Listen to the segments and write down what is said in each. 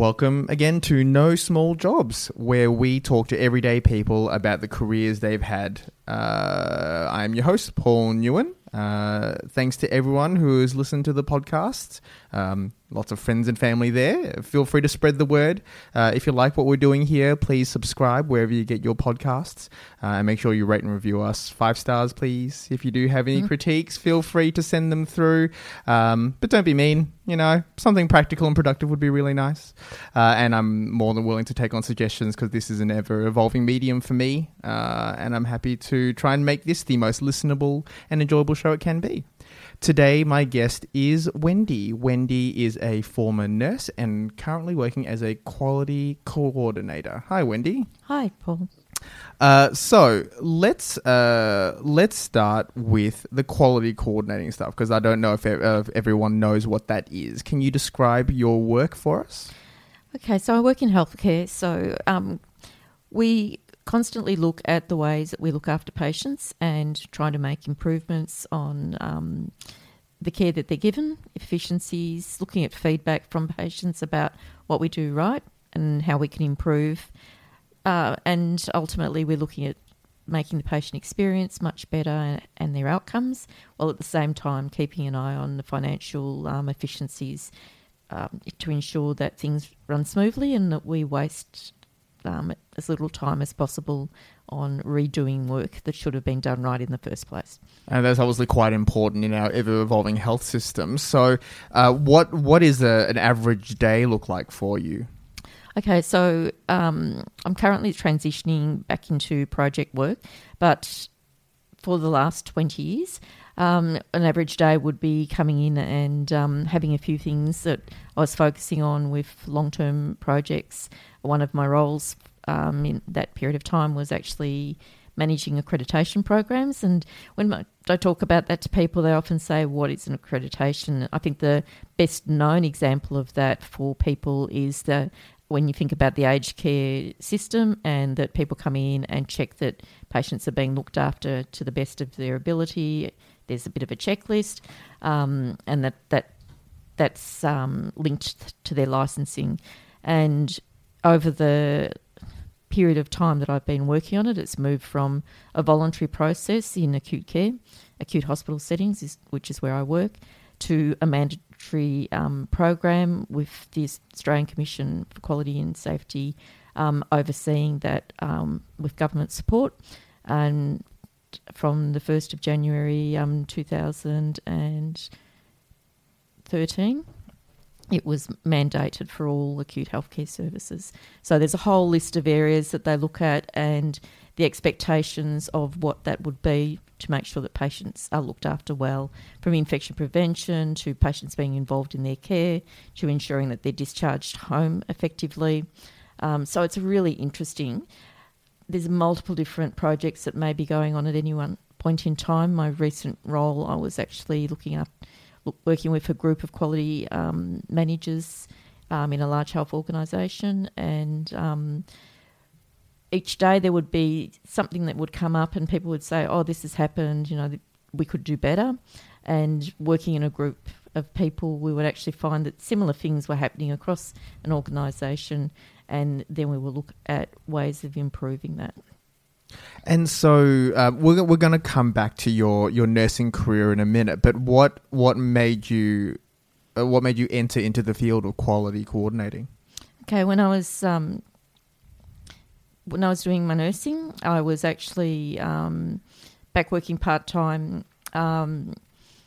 Welcome again to No Small Jobs, where we talk to everyday people about the careers they've had. Uh, I'm your host, Paul Newen. Uh, thanks to everyone who has listened to the podcast. Um, lots of friends and family there. Feel free to spread the word. Uh, if you like what we're doing here, please subscribe wherever you get your podcasts. Uh, and make sure you rate and review us. Five stars, please. If you do have any mm-hmm. critiques, feel free to send them through. Um, but don't be mean. You know, something practical and productive would be really nice. Uh, and I'm more than willing to take on suggestions because this is an ever evolving medium for me. Uh, and I'm happy to try and make this the most listenable and enjoyable show it can be. Today, my guest is Wendy. Wendy is a former nurse and currently working as a quality coordinator. Hi, Wendy. Hi, Paul. Uh, so let's uh, let's start with the quality coordinating stuff because I don't know if, if everyone knows what that is. Can you describe your work for us? Okay, so I work in healthcare. So um, we constantly look at the ways that we look after patients and try to make improvements on um, the care that they're given, efficiencies, looking at feedback from patients about what we do right and how we can improve. Uh, and ultimately, we're looking at making the patient experience much better and their outcomes, while at the same time keeping an eye on the financial um, efficiencies um, to ensure that things run smoothly and that we waste um, as little time as possible on redoing work that should have been done right in the first place. And that's obviously quite important in our ever evolving health system. So, uh, what what is a, an average day look like for you? Okay, so um, I'm currently transitioning back into project work, but for the last 20 years, um, an average day would be coming in and um, having a few things that I was focusing on with long term projects. One of my roles um, in that period of time was actually managing accreditation programs. And when I talk about that to people, they often say, What is an accreditation? I think the best known example of that for people is the when you think about the aged care system and that people come in and check that patients are being looked after to the best of their ability, there's a bit of a checklist, um, and that that that's um, linked to their licensing. And over the period of time that I've been working on it, it's moved from a voluntary process in acute care, acute hospital settings, is, which is where I work, to a mandatory um, program with the Australian Commission for Quality and Safety um, overseeing that um, with government support. And from the 1st of January um, 2013, it was mandated for all acute healthcare services. So there's a whole list of areas that they look at and the expectations of what that would be to make sure that patients are looked after well, from infection prevention to patients being involved in their care to ensuring that they're discharged home effectively. Um, so it's really interesting. There's multiple different projects that may be going on at any one point in time. My recent role, I was actually looking up working with a group of quality um, managers um, in a large health organisation, and um, each day there would be something that would come up, and people would say, "Oh, this has happened. You know, we could do better." And working in a group of people, we would actually find that similar things were happening across an organisation, and then we will look at ways of improving that. And so uh, we're we're going to come back to your your nursing career in a minute. But what what made you uh, what made you enter into the field of quality coordinating? Okay, when I was um, when I was doing my nursing, I was actually um, back working part time, um,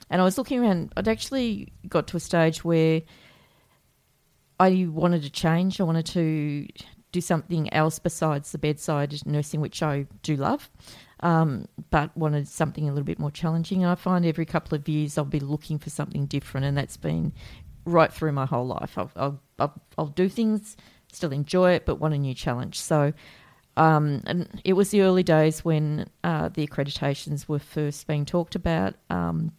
and I was looking around. I'd actually got to a stage where I wanted to change. I wanted to do something else besides the bedside nursing, which I do love, um, but wanted something a little bit more challenging. And I find every couple of years I'll be looking for something different, and that's been right through my whole life. I'll, I'll, I'll, I'll do things, still enjoy it, but want a new challenge. So, um, and it was the early days when uh, the accreditations were first being talked about. Um,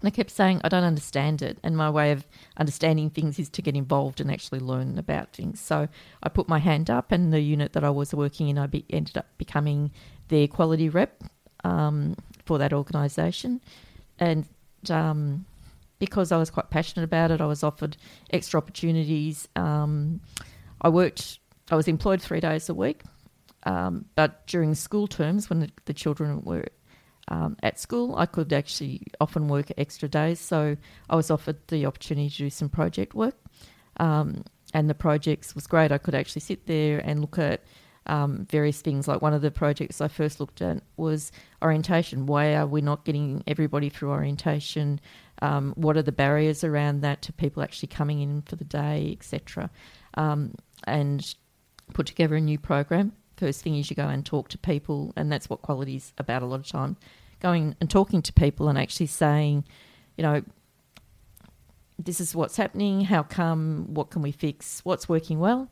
and I kept saying, I don't understand it. And my way of understanding things is to get involved and actually learn about things. So I put my hand up, and the unit that I was working in, I be, ended up becoming their quality rep um, for that organisation. And um, because I was quite passionate about it, I was offered extra opportunities. Um, I worked. I was employed three days a week, um, but during school terms, when the, the children were um, at school, I could actually often work extra days. So I was offered the opportunity to do some project work, um, and the projects was great. I could actually sit there and look at um, various things. Like one of the projects I first looked at was orientation. Why are we not getting everybody through orientation? Um, what are the barriers around that to people actually coming in for the day, etc. Um, and put together a new program. First thing is you go and talk to people, and that's what quality is about a lot of time. Going and talking to people and actually saying, you know, this is what's happening. How come? What can we fix? What's working well?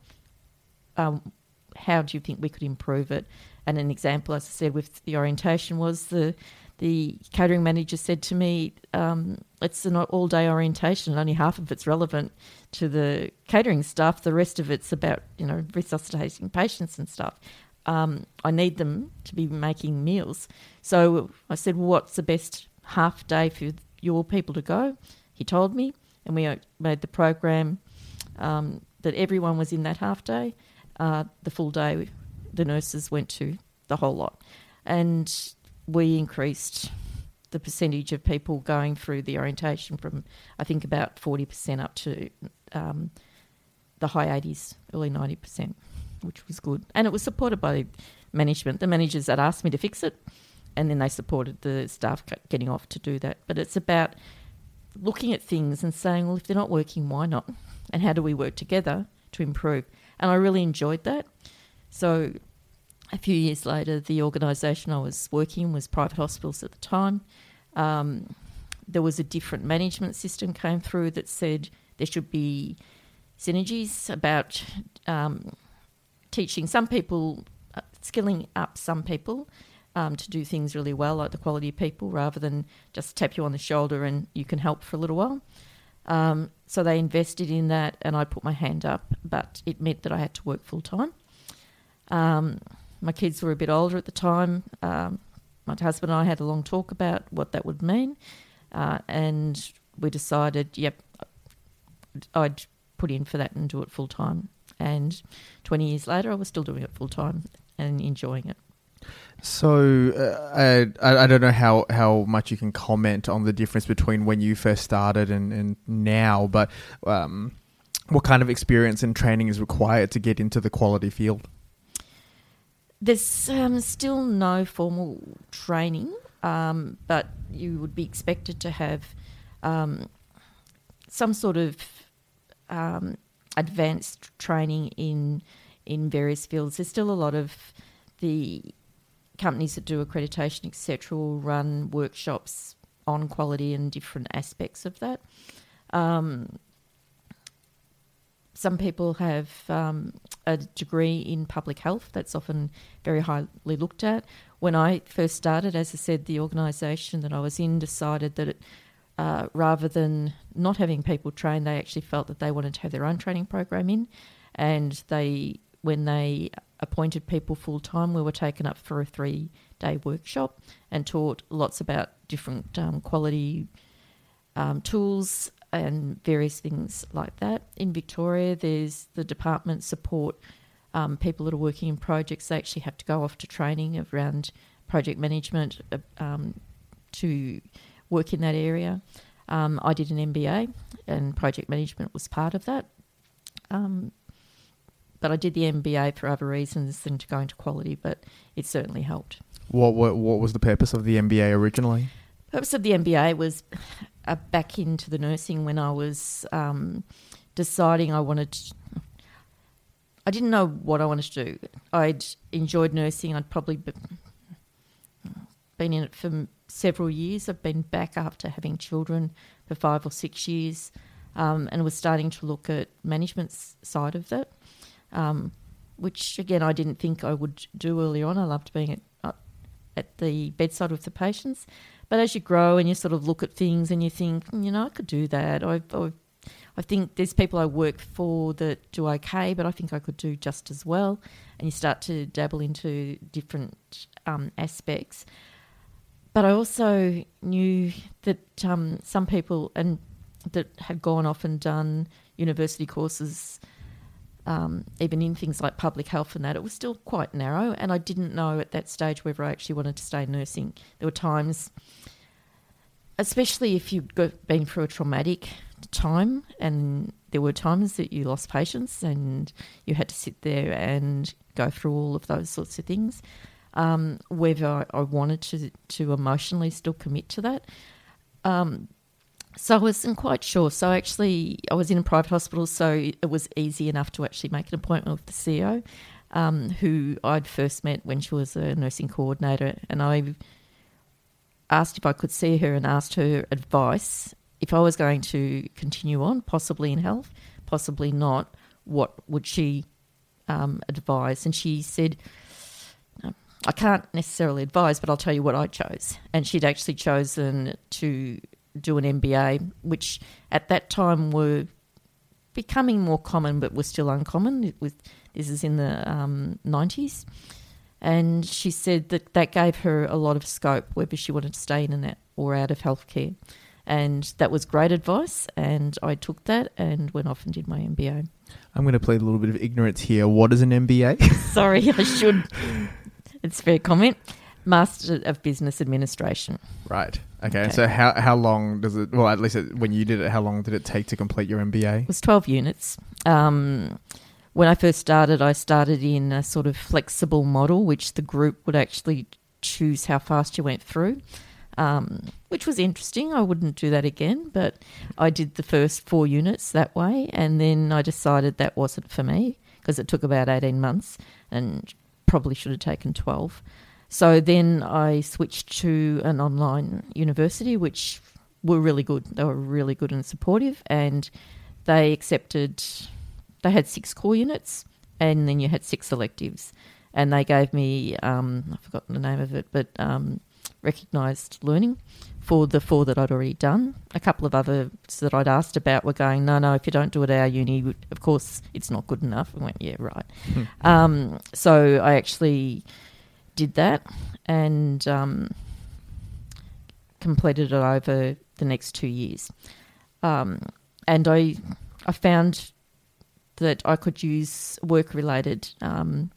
Um, how do you think we could improve it? And an example, as I said, with the orientation was the the catering manager said to me, um, "It's an all day orientation, only half of it's relevant to the catering staff. The rest of it's about you know resuscitating patients and stuff. Um, I need them to be making meals." So I said, well, "What's the best half day for your people to go?" He told me, and we made the program um, that everyone was in that half day uh, the full day the nurses went to the whole lot. And we increased the percentage of people going through the orientation from, I think, about 40% up to um, the high 80s, early 90%, which was good. And it was supported by management, the managers that asked me to fix it, and then they supported the staff getting off to do that. But it's about looking at things and saying, well, if they're not working, why not? And how do we work together to improve? And I really enjoyed that. So a few years later, the organisation I was working was private hospitals at the time. Um, there was a different management system came through that said there should be synergies about um, teaching some people, uh, skilling up some people um, to do things really well, like the quality of people, rather than just tap you on the shoulder and you can help for a little while. Um, so they invested in that, and I put my hand up, but it meant that I had to work full time. Um, my kids were a bit older at the time. Um, my husband and I had a long talk about what that would mean, uh, and we decided, yep, I'd put in for that and do it full time. And 20 years later, I was still doing it full time and enjoying it. So uh, I, I don't know how, how much you can comment on the difference between when you first started and, and now, but um, what kind of experience and training is required to get into the quality field? There's um, still no formal training, um, but you would be expected to have um, some sort of um, advanced training in in various fields. There's still a lot of the companies that do accreditation, etc., will run workshops on quality and different aspects of that. Um, some people have um, a degree in public health that's often very highly looked at. When I first started, as I said, the organisation that I was in decided that it, uh, rather than not having people trained, they actually felt that they wanted to have their own training program in, and they when they appointed people full time, we were taken up for a three day workshop and taught lots about different um, quality um, tools and various things like that. In Victoria, there's the department support um, people that are working in projects. They actually have to go off to training around project management uh, um, to work in that area. Um, I did an MBA, and project management was part of that. Um, but I did the MBA for other reasons than to go into quality, but it certainly helped. What, what, what was the purpose of the MBA originally? purpose of the MBA was uh, back into the nursing when I was um, deciding I wanted to, I didn't know what I wanted to do. I'd enjoyed nursing. I'd probably been in it for several years. I've been back after having children for five or six years um, and was starting to look at management side of it um, which again I didn't think I would do early on. I loved being at, uh, at the bedside with the patients. But as you grow and you sort of look at things and you think, hmm, you know, I could do that. I, I, I think there's people I work for that do okay, but I think I could do just as well. And you start to dabble into different um, aspects. But I also knew that um, some people and that had gone off and done university courses um, even in things like public health and that, it was still quite narrow. And I didn't know at that stage whether I actually wanted to stay nursing. There were times, especially if you'd been through a traumatic time, and there were times that you lost patients and you had to sit there and go through all of those sorts of things. Um, whether I, I, wanted to to emotionally still commit to that. Um, so I wasn't quite sure. So actually, I was in a private hospital, so it was easy enough to actually make an appointment with the CEO, um, who I'd first met when she was a nursing coordinator, and I asked if I could see her and asked her advice if I was going to continue on, possibly in health, possibly not. What would she um, advise? And she said. I can't necessarily advise, but I'll tell you what I chose. And she'd actually chosen to do an MBA, which at that time were becoming more common, but were still uncommon. It was, this is in the um, 90s. And she said that that gave her a lot of scope whether she wanted to stay in and out or out of healthcare. And that was great advice. And I took that and went off and did my MBA. I'm going to play a little bit of ignorance here. What is an MBA? Sorry, I should. It's fair comment. Master of Business Administration. Right. Okay. okay. So how how long does it? Well, at least it, when you did it, how long did it take to complete your MBA? It was twelve units. Um, when I first started, I started in a sort of flexible model, which the group would actually choose how fast you went through, um, which was interesting. I wouldn't do that again, but I did the first four units that way, and then I decided that wasn't for me because it took about eighteen months and probably should have taken twelve. So then I switched to an online university, which were really good. They were really good and supportive, and they accepted. They had six core units, and then you had six electives, and they gave me um, I've forgotten the name of it, but um, recognised learning for the four that I'd already done. A couple of others that I'd asked about were going, no, no, if you don't do it at our uni, of course it's not good enough. I went, yeah, right. Hmm. um, so I actually did that and um, completed it over the next two years. Um, and I, I found that I could use work related um,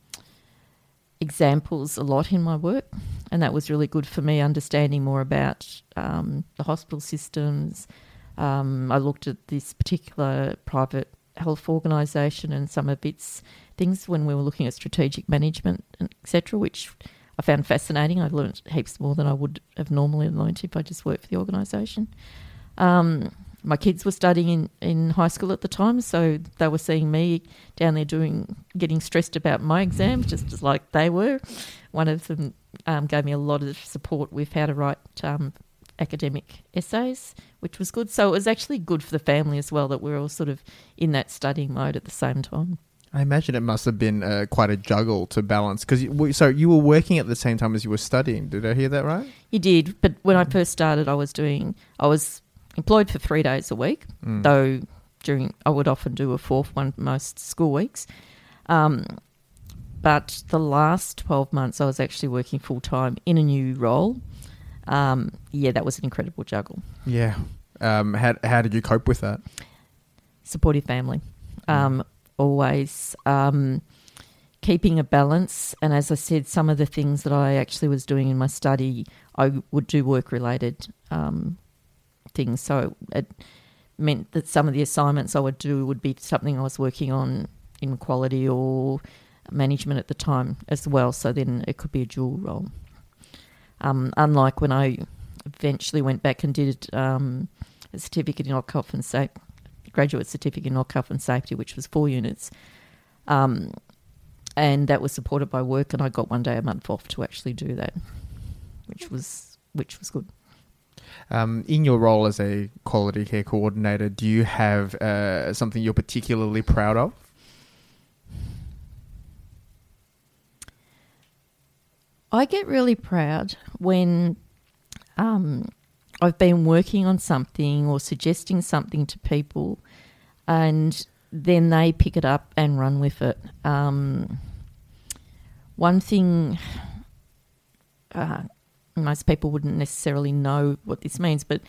examples a lot in my work, and that was really good for me understanding more about um, the hospital systems. Um, I looked at this particular private health organisation and some of its things when we were looking at strategic management, etc., which I found fascinating. I learned heaps more than I would have normally learned if I just worked for the organisation. Um, my kids were studying in, in high school at the time, so they were seeing me down there doing, getting stressed about my exams, just as like they were. One of them um, gave me a lot of support with how to write um, academic essays, which was good. So it was actually good for the family as well that we are all sort of in that studying mode at the same time. I imagine it must have been uh, quite a juggle to balance because so you were working at the same time as you were studying. Did I hear that right? You did, but when I first started, I was doing I was employed for three days a week, mm. though during I would often do a fourth one most school weeks. Um, but the last twelve months, I was actually working full time in a new role. Um, yeah, that was an incredible juggle. Yeah. Um, how how did you cope with that? Supportive family. Um, always um, keeping a balance. And as I said, some of the things that I actually was doing in my study, I would do work related um, things. So it meant that some of the assignments I would do would be something I was working on in quality or management at the time as well. So then it could be a dual role. Um, unlike when I eventually went back and did um, a certificate in and safety graduate certificate in health and safety, which was four units. Um, and that was supported by work, and I got one day a month off to actually do that, which was which was good. Um, in your role as a quality care coordinator, do you have uh, something you're particularly proud of? I get really proud when um, I've been working on something or suggesting something to people, and then they pick it up and run with it. Um, one thing uh, most people wouldn't necessarily know what this means, but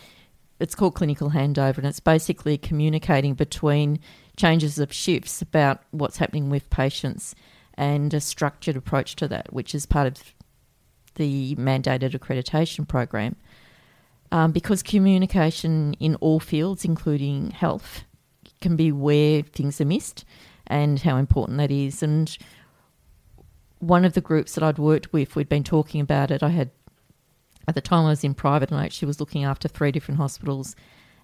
it's called clinical handover, and it's basically communicating between changes of shifts about what's happening with patients and a structured approach to that, which is part of the mandated accreditation program. Um, because communication in all fields, including health, can be where things are missed and how important that is. And one of the groups that I'd worked with, we'd been talking about it. I had, at the time I was in private and I actually was looking after three different hospitals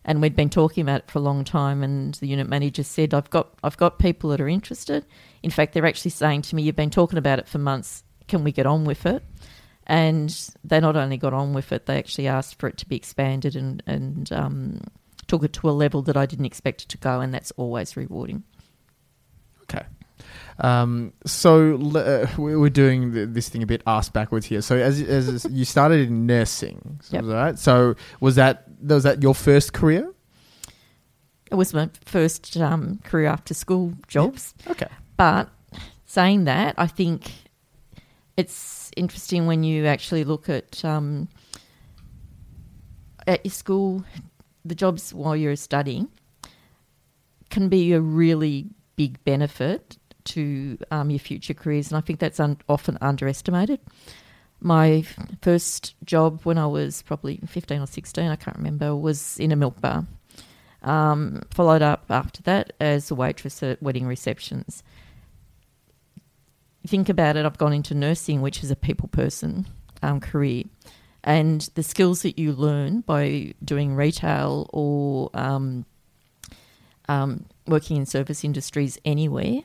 and we'd been talking about it for a long time and the unit manager said I've got I've got people that are interested in fact they're actually saying to me you've been talking about it for months can we get on with it and they not only got on with it they actually asked for it to be expanded and and um, took it to a level that I didn't expect it to go and that's always rewarding okay um, so uh, we're doing this thing a bit ass backwards here. So as, as you started in nursing, so, Yep. right? So was that was that your first career? it was my first um, career after school jobs Okay. But saying that, I think it's interesting when you actually look at um, at your school, the jobs while you're studying can be a really big benefit to um, your future careers, and I think that's un- often underestimated. My first job when I was probably 15 or 16, I can't remember, was in a milk bar. Um, followed up after that as a waitress at wedding receptions. Think about it, I've gone into nursing, which is a people person um, career. And the skills that you learn by doing retail or um, um, working in service industries anywhere,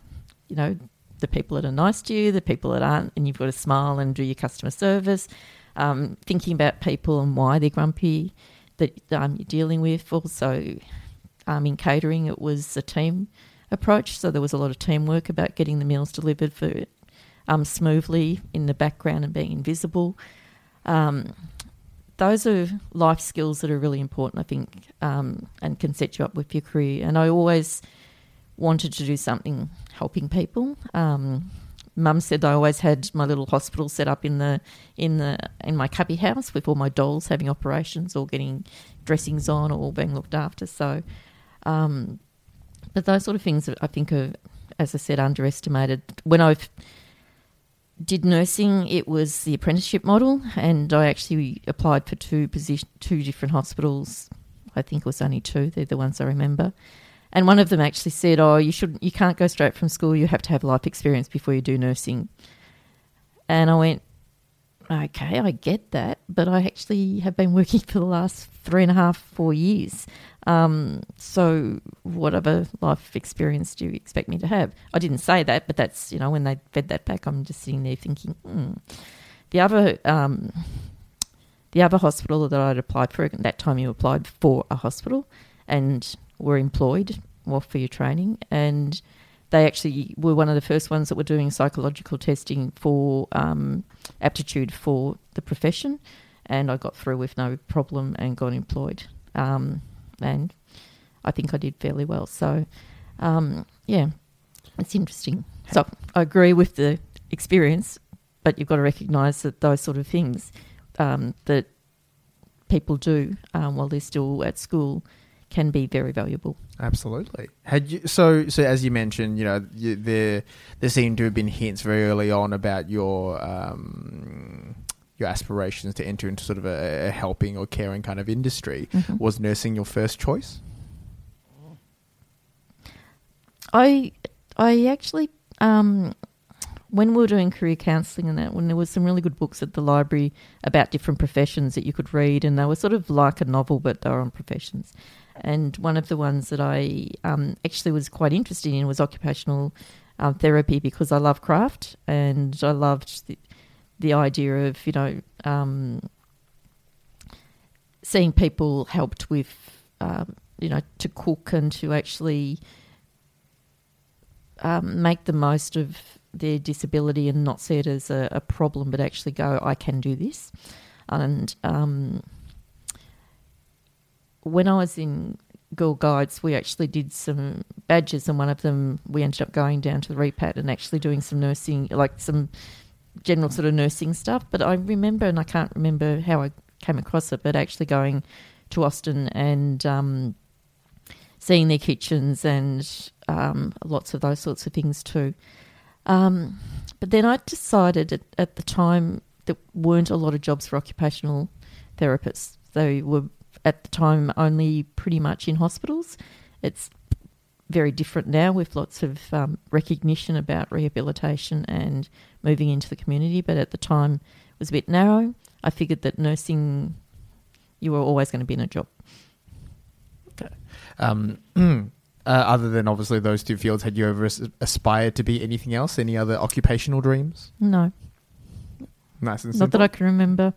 you know, the people that are nice to you, the people that aren't, and you've got to smile and do your customer service, um, thinking about people and why they're grumpy that um, you're dealing with. Also, um, in catering, it was a team approach, so there was a lot of teamwork about getting the meals delivered for um, smoothly in the background and being invisible. Um, those are life skills that are really important, I think, um, and can set you up with your career. And I always wanted to do something helping people. Um, Mum said I always had my little hospital set up in the in the in my cubby house with all my dolls having operations or getting dressings on or being looked after. So, um, but those sort of things I think are, as I said, underestimated. When I did nursing, it was the apprenticeship model, and I actually applied for two position, two different hospitals. I think it was only two. They're the ones I remember. And one of them actually said, "Oh, you shouldn't. you can't go straight from school. You have to have life experience before you do nursing." And I went, "Okay, I get that, but I actually have been working for the last three and a half, four years. Um, so, what other life experience do you expect me to have?" I didn't say that, but that's you know when they fed that back, I'm just sitting there thinking, hmm. The other um, the other hospital that I'd applied for at that time, you applied for a hospital and were employed well for your training, and they actually were one of the first ones that were doing psychological testing for um, aptitude for the profession, and I got through with no problem and got employed, um, and I think I did fairly well. So, um, yeah, it's interesting. So I agree with the experience, but you've got to recognise that those sort of things um, that people do um, while they're still at school can be very valuable. Absolutely. Had you so so as you mentioned, you know, you, there there seemed to have been hints very early on about your um, your aspirations to enter into sort of a, a helping or caring kind of industry. Mhm. Was nursing your first choice? I I actually um, when we were doing career counselling and that, when there was some really good books at the library about different professions that you could read, and they were sort of like a novel, but they were on professions. And one of the ones that I um, actually was quite interested in was occupational um, therapy because I love craft and I loved the, the idea of you know um, seeing people helped with um, you know to cook and to actually um, make the most of their disability and not see it as a, a problem, but actually go, I can do this. And um, when I was in Girl Guides, we actually did some badges, and one of them we ended up going down to the repat and actually doing some nursing, like some general sort of nursing stuff. But I remember, and I can't remember how I came across it, but actually going to Austin and um, seeing their kitchens and um, lots of those sorts of things too. Um, but then I decided at, at the time there weren't a lot of jobs for occupational therapists. They were at the time only pretty much in hospitals. It's very different now with lots of um, recognition about rehabilitation and moving into the community, but at the time it was a bit narrow. I figured that nursing, you were always going to be in a job. Um, uh, other than obviously those two fields, had you ever aspired to be anything else? Any other occupational dreams? No, Nice and simple. not that I can remember.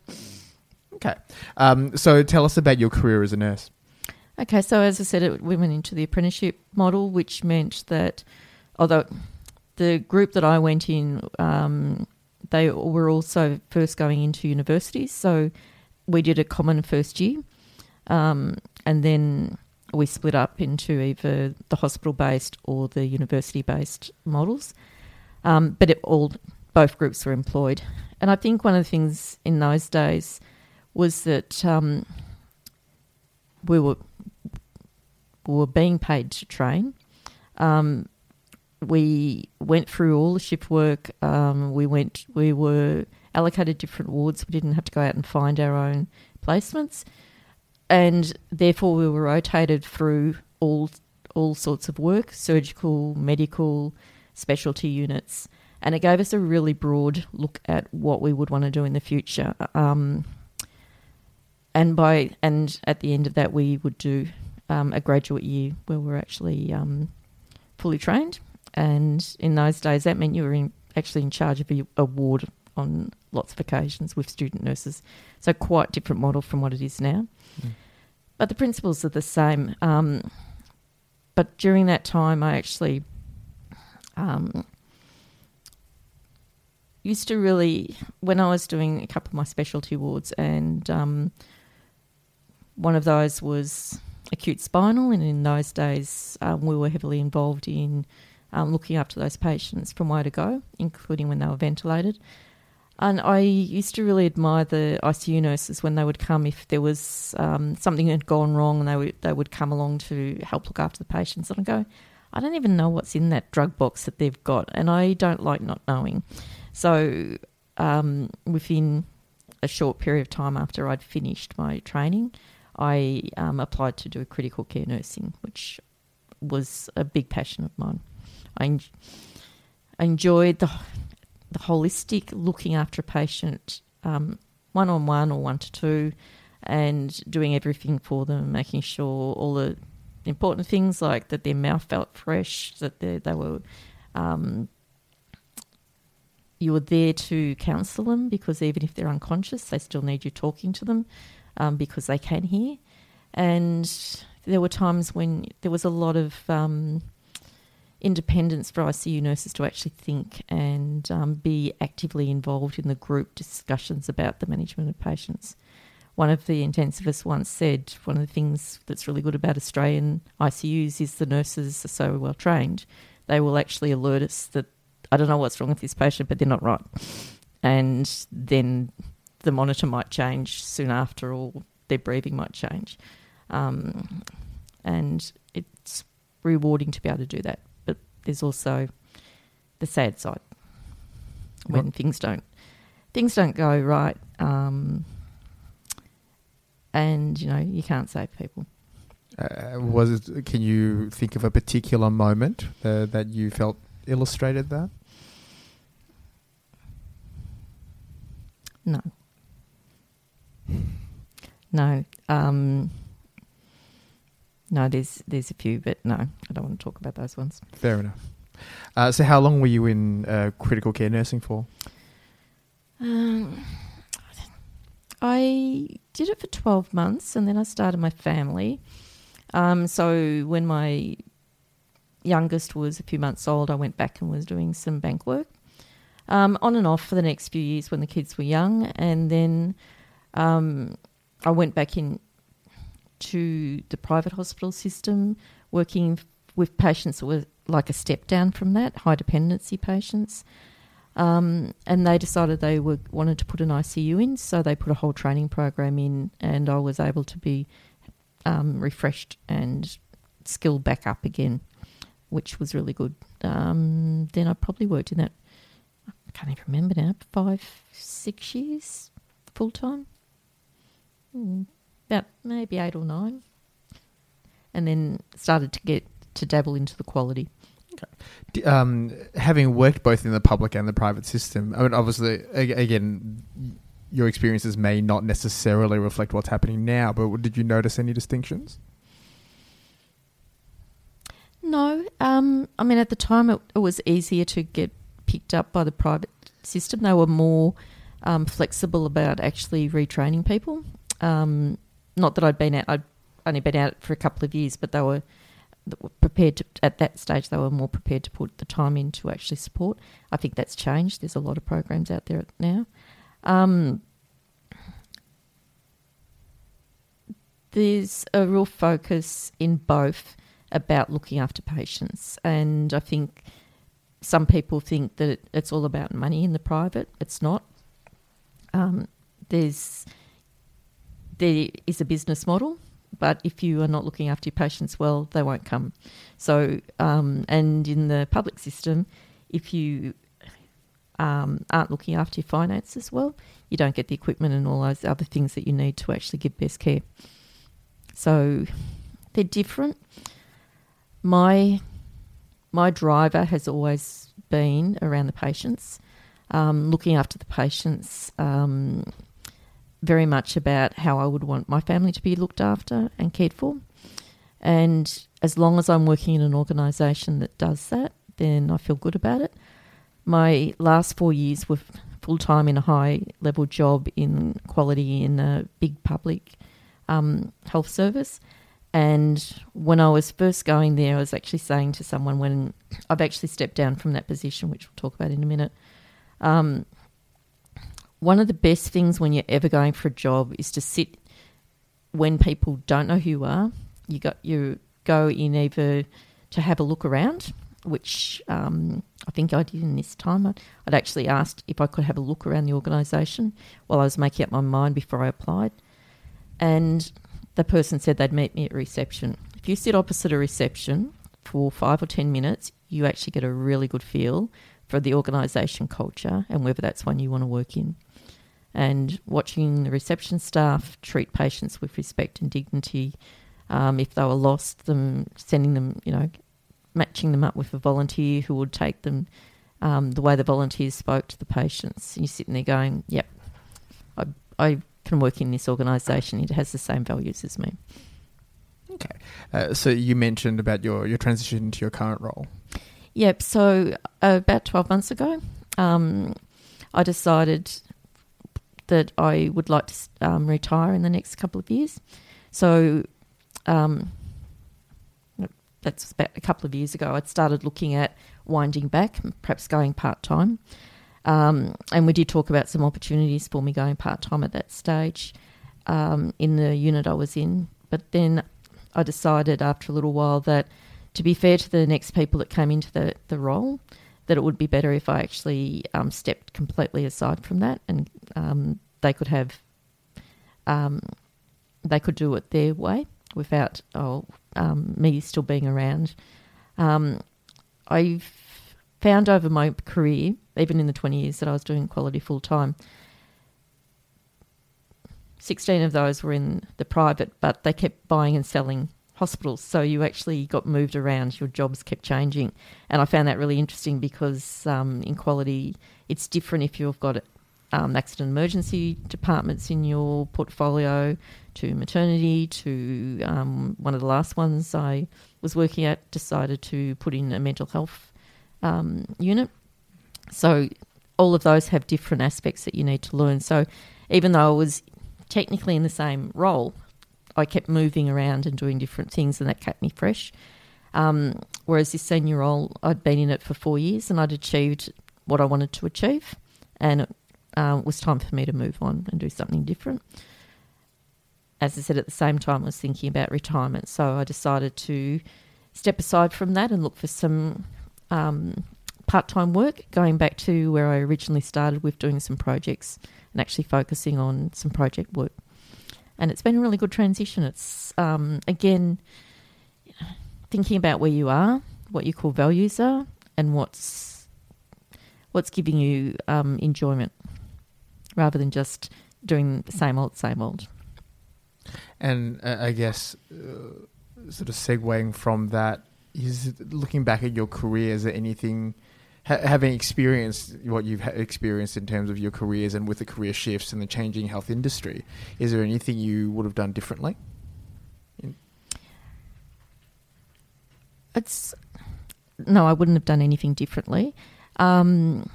Okay. Um, so tell us about your career as a nurse. Okay, so as I said, it, we went into the apprenticeship model, which meant that although the group that I went in, um, they were also first going into universities. So we did a common first year, um, and then we split up into either the hospital based or the university based models. Um, but it all both groups were employed, and I think one of the things in those days was that um, we were we were being paid to train. Um, we went through all the shift work. Um, we went. We were allocated different wards. We didn't have to go out and find our own placements, and therefore we were rotated through all all sorts of work: surgical, medical, specialty units, and it gave us a really broad look at what we would want to do in the future. Um, and by and at the end of that, we would do um, a graduate year where we're actually um, fully trained. And in those days, that meant you were in, actually in charge of a, a ward on lots of occasions with student nurses. So quite different model from what it is now. Mm. But the principles are the same. Um, but during that time, I actually um, used to really, when I was doing a couple of my specialty wards, and um, one of those was acute spinal, and in those days, um, we were heavily involved in um, looking after those patients from where to go, including when they were ventilated. And I used to really admire the ICU nurses when they would come if there was um, something had gone wrong, and they would they would come along to help look after the patients. And I go, I don't even know what's in that drug box that they've got, and I don't like not knowing. So um, within a short period of time after I'd finished my training, I um, applied to do critical care nursing, which was a big passion of mine. I, en- enjoyed the the holistic looking after a patient, one on one or one to two, and doing everything for them, making sure all the important things like that their mouth felt fresh, that they, they were. Um, you were there to counsel them because even if they're unconscious, they still need you talking to them um, because they can hear. And there were times when there was a lot of um, independence for ICU nurses to actually think and um, be actively involved in the group discussions about the management of patients. One of the intensivists once said one of the things that's really good about Australian ICUs is the nurses are so well trained. They will actually alert us that I don't know what's wrong with this patient, but they're not right. And then the monitor might change soon after, or their breathing might change. Um, and it's rewarding to be able to do that. But there's also the sad side when things don't things don't go right. Um, and you know you can't save people. Uh, was it? Can you think of a particular moment uh, that you felt illustrated that? No. No. Um, no, there's there's a few, but no, I don't want to talk about those ones. Fair enough. Uh, so, how long were you in uh, critical care nursing for? Um, I did it for 12 months and then I started my family. Um, so when my youngest was a few months old, I went back and was doing some bank work um, on and off for the next few years when the kids were young. And then um, I went back in to the private hospital system, working with patients that were like a step down from that, high dependency patients. Um, and they decided they were wanted to put an ICU in, so they put a whole training program in, and I was able to be um, refreshed and skilled back up again which was really good. Um, then I probably worked in that. I can't even remember now. Five, six years full time. Mm, about maybe eight or nine, and then started to get to dabble into the quality. D- Um, having worked both in the public and the private system, I mean, obviously, again, your experiences may not necessarily reflect what's happening now, but did you notice any distinctions? No, um, I mean at the time it, it was easier to get picked up by the private system. They were more um, flexible about actually retraining people. Um, not that I'd been out, I'd only been out for a couple of years, but they were prepared to at that stage. They were more prepared to put the time in to actually support. I think that's changed. There's a lot of programs out there now. Um, there's a real focus in both about looking after patients. And I think some people think that it's all about money in the private. It's not. Um, there's there is a business model, but if you are not looking after your patients well, they won't come. So, um, and in the public system, if you um, aren't looking after your finances well, you don't get the equipment and all those other things that you need to actually give best care. So, they're different my my driver has always been around the patients, um, looking after the patients, um, very much about how I would want my family to be looked after and cared for. And as long as I'm working in an organisation that does that, then I feel good about it. My last four years were full time in a high level job in quality in a big public um, health service. And when I was first going there, I was actually saying to someone when I've actually stepped down from that position, which we'll talk about in a minute. Um, one of the best things when you're ever going for a job is to sit when people don't know who you are. You got you go in either to have a look around, which um, I think I did in this time. I'd, actually asked if I could have a look around the organisation while I was making up my mind before I applied, and the person said they'd meet me at reception. If you sit opposite a reception for five or ten minutes, you actually get a really good feel for the organisation culture and whether that's one you want to work in. And watching the reception staff treat patients with respect and dignity, um, if they were lost, them sending them, you know, matching them up with a volunteer who would take them um, the way the volunteers spoke to the patients. And you're sitting there going, "Yep, I, I can work in this organisation. It has the same values as me." Okay. Uh, so you mentioned about your, your transition to your current role. Yep. So uh, about twelve months ago, um, I decided that I would like to um, retire in the next couple of years. So um, that's about a couple of years ago. I'd started looking at winding back, perhaps going part time. Um, and we did talk about some opportunities for me going part time at that stage um, in the unit I was in. But then I decided after a little while that to be fair to the next people that came into the, the role, that it would be better if I actually um, stepped completely aside from that and um, they could have, um, they could do it their way without oh, um, me still being around. Um, I've found over my career, even in the 20 years that I was doing quality full time, 16 of those were in the private, but they kept buying and selling hospitals. So you actually got moved around, your jobs kept changing. And I found that really interesting because um, in quality, it's different if you've got um, accident emergency departments in your portfolio to maternity to um, one of the last ones I was working at decided to put in a mental health um, unit. So all of those have different aspects that you need to learn. So even though I was technically in the same role, I kept moving around and doing different things, and that kept me fresh. Um, whereas this senior role, I'd been in it for four years and I'd achieved what I wanted to achieve, and it uh, was time for me to move on and do something different. As I said, at the same time, I was thinking about retirement, so I decided to step aside from that and look for some um, part time work, going back to where I originally started with doing some projects and actually focusing on some project work and it's been a really good transition. It's um, again thinking about where you are, what your core values are and what's what's giving you um, enjoyment rather than just doing the same old, same old. And uh, I guess, uh, sort of segueing from that, is looking back at your career, is there anything, ha- having experienced what you've ha- experienced in terms of your careers and with the career shifts and the changing health industry, is there anything you would have done differently? It's no, I wouldn't have done anything differently. Um,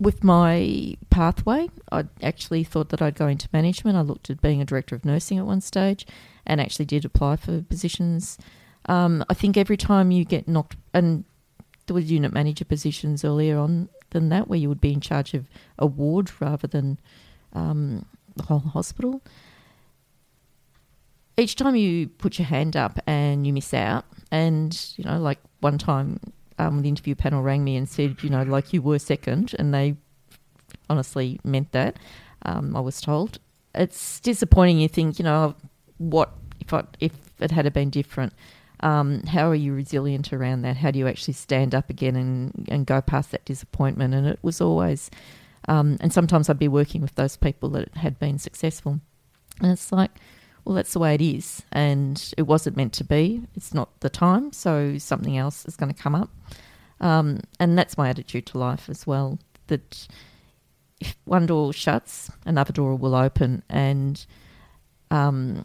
with my pathway, I actually thought that I'd go into management. I looked at being a director of nursing at one stage, and actually did apply for positions. Um, I think every time you get knocked, and there was unit manager positions earlier on than that, where you would be in charge of a ward rather than um, the whole hospital each time you put your hand up and you miss out, and you know, like one time um, the interview panel rang me and said, you know, like you were second, and they honestly meant that. Um, I was told it's disappointing. You think, you know, what if I, if it had been different? Um, how are you resilient around that? How do you actually stand up again and, and go past that disappointment? And it was always, um, and sometimes I'd be working with those people that had been successful, and it's like well, that's the way it is. And it wasn't meant to be. It's not the time. So something else is going to come up. Um, and that's my attitude to life as well. That if one door shuts, another door will open. And um,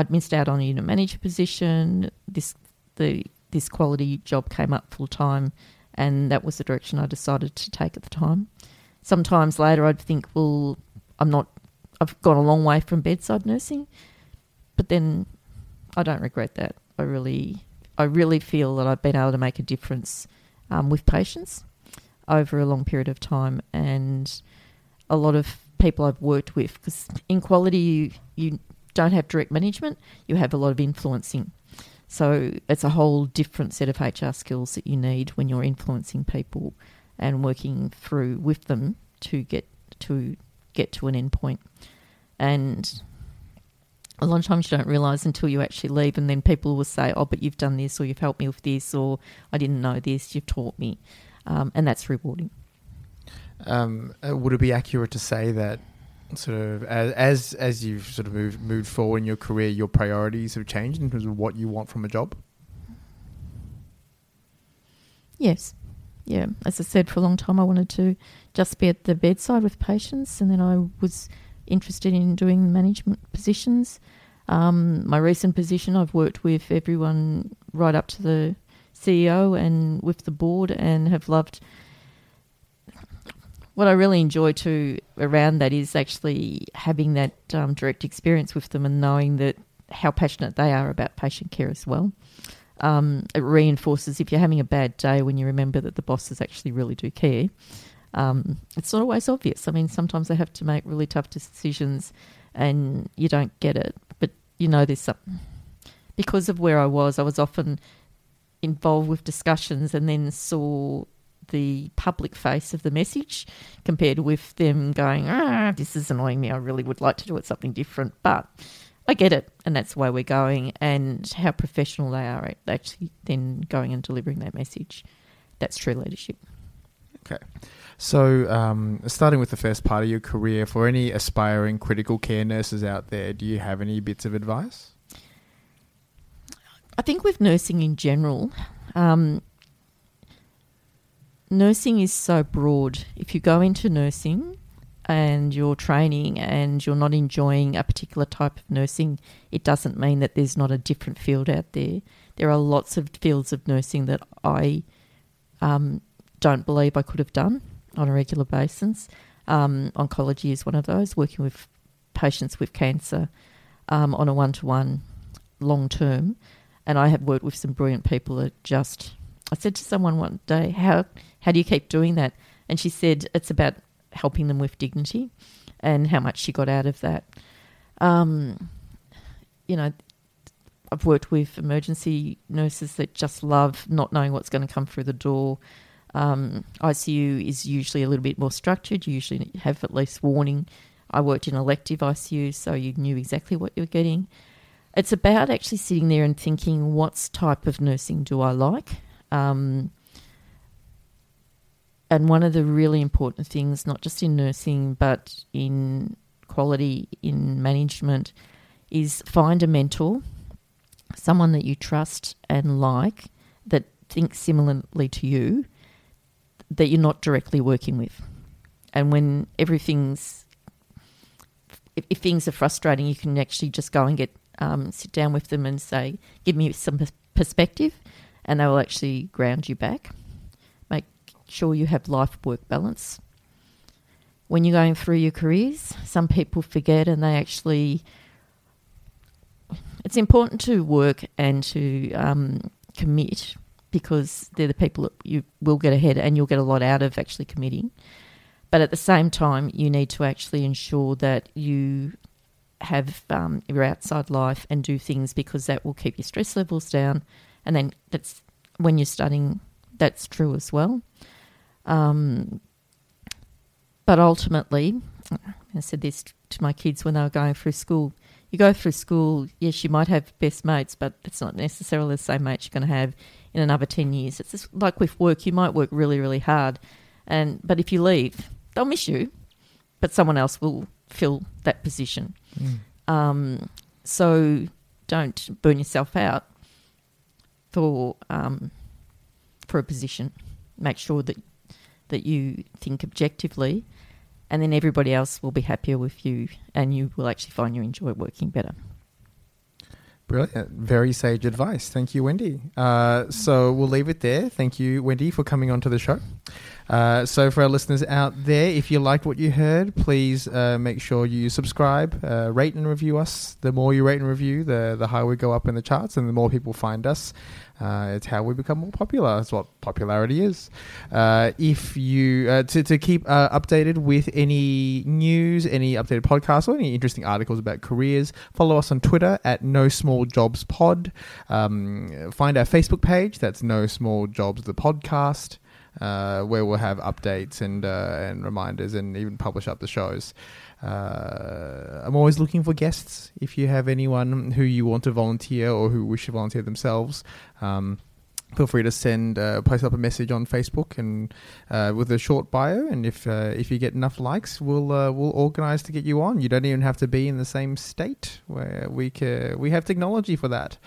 I'd missed out on a unit manager position. This the this quality job came up full time, and that was the direction I decided to take at the time. Sometimes later, I'd think, well, I'm not I've gone a long way from bedside nursing, but then I don't regret that. I really, I really feel that I've been able to make a difference um, with patients over a long period of time, and a lot of people I've worked with. Because in quality, you, you don't have direct management; you have a lot of influencing. So it's a whole different set of HR skills that you need when you're influencing people and working through with them to get to get to an endpoint. And a lot of times you don't realise until you actually leave, and then people will say, "Oh, but you've done this, or you've helped me with this, or I didn't know this, you've taught me," um, and that's rewarding. Um, uh, would it be accurate to say that sort of as as, as you've sort of moved moved forward in your career, your priorities have changed in terms of what you want from a job? Yes, yeah. As I said, for a long time, I wanted to just be at the bedside with patients, and then I was interested in doing management positions. Um, my recent position, I've worked with everyone right up to the CEO and with the board, and have loved. What I really enjoy too around that is actually having that um, direct experience with them and knowing that how passionate they are about patient care as well. Um, it reinforces if you're having a bad day when you remember that the bosses actually really do care um, it's not always obvious. I mean, sometimes they have to make really tough decisions and you don't get it. But you know, there's some. Because of where I was, I was often involved with discussions and then saw the public face of the message compared with them going, ah, this is annoying me. I really would like to do it something different. But I get it, and that's why we're going, and how professional they are at actually then going and delivering that message. That's true leadership. Okay. So, um, starting with the first part of your career, for any aspiring critical care nurses out there, do you have any bits of advice? I think with nursing in general, um, nursing is so broad. If you go into nursing and you're training and you're not enjoying a particular type of nursing, it doesn't mean that there's not a different field out there. There are lots of fields of nursing that I um, don't believe I could have done on a regular basis. Um, oncology is one of those, working with patients with cancer um, on a one to one long term. And I have worked with some brilliant people that just, I said to someone one day, how, how do you keep doing that? And she said, it's about helping them with dignity and how much she got out of that. Um, you know, I've worked with emergency nurses that just love not knowing what's going to come through the door, um, ICU is usually a little bit more structured. You usually have at least warning. I worked in elective ICU, so you knew exactly what you were getting. it's about actually sitting there and thinking, what type of nursing do I like? Um, and one of the really important things, not just in nursing, but in quality in management, is find a mentor, someone that you trust and like, that thinks similarly to you, that you're not directly working with. And when everything's, if, if things are frustrating, you can actually just go and get um, sit down with them and say, "Give me some perspective," and they will actually ground you back. Make sure you have life work balance. When you're going through your careers, some people forget and they actually. It's important to work and to um, commit because they're the people that you will get ahead and you'll get a lot out of actually committing. But at the same time, you need to actually ensure that you have um, your outside life and do things because that will keep your stress levels down. And then that's when you're studying, that's true as well. Um, but ultimately, I said this to my kids when they were going through school. You go through school, yes, you might have best mates, but it's not necessarily the same mates you're going to have in another 10 years. It's just like with work, you might work really, really hard. and But if you leave, they'll miss you, but someone else will fill that position. Mm. Um, so don't burn yourself out for um, for a position. Make sure that that you think objectively, and then everybody else will be happier with you, and you will actually find you enjoy working better. Brilliant. Very sage advice. Thank you, Wendy. Uh, so we'll leave it there. Thank you, Wendy, for coming on to the show. Uh, so, for our listeners out there, if you liked what you heard, please uh, make sure you subscribe, uh, rate and review us. The more you rate and review, the the higher we go up in the charts, and the more people find us. Uh, it's how we become more popular. That's what popularity is. Uh, if you uh, to to keep updated with any news, any updated podcasts, or any interesting articles about careers, follow us on Twitter at No Small Jobs Pod. Um, find our Facebook page. That's No Small Jobs the podcast uh, where we'll have updates and uh, and reminders and even publish up the shows. Uh, I'm always looking for guests. If you have anyone who you want to volunteer or who wish to volunteer themselves, um, feel free to send uh, post up a message on Facebook and uh, with a short bio. And if uh, if you get enough likes, we'll uh, we'll organise to get you on. You don't even have to be in the same state. Where we can, we have technology for that.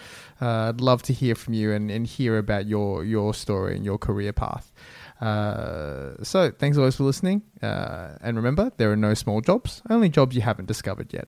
Uh, I'd love to hear from you and, and hear about your your story and your career path. Uh, so thanks always for listening. Uh, and remember, there are no small jobs, only jobs you haven't discovered yet.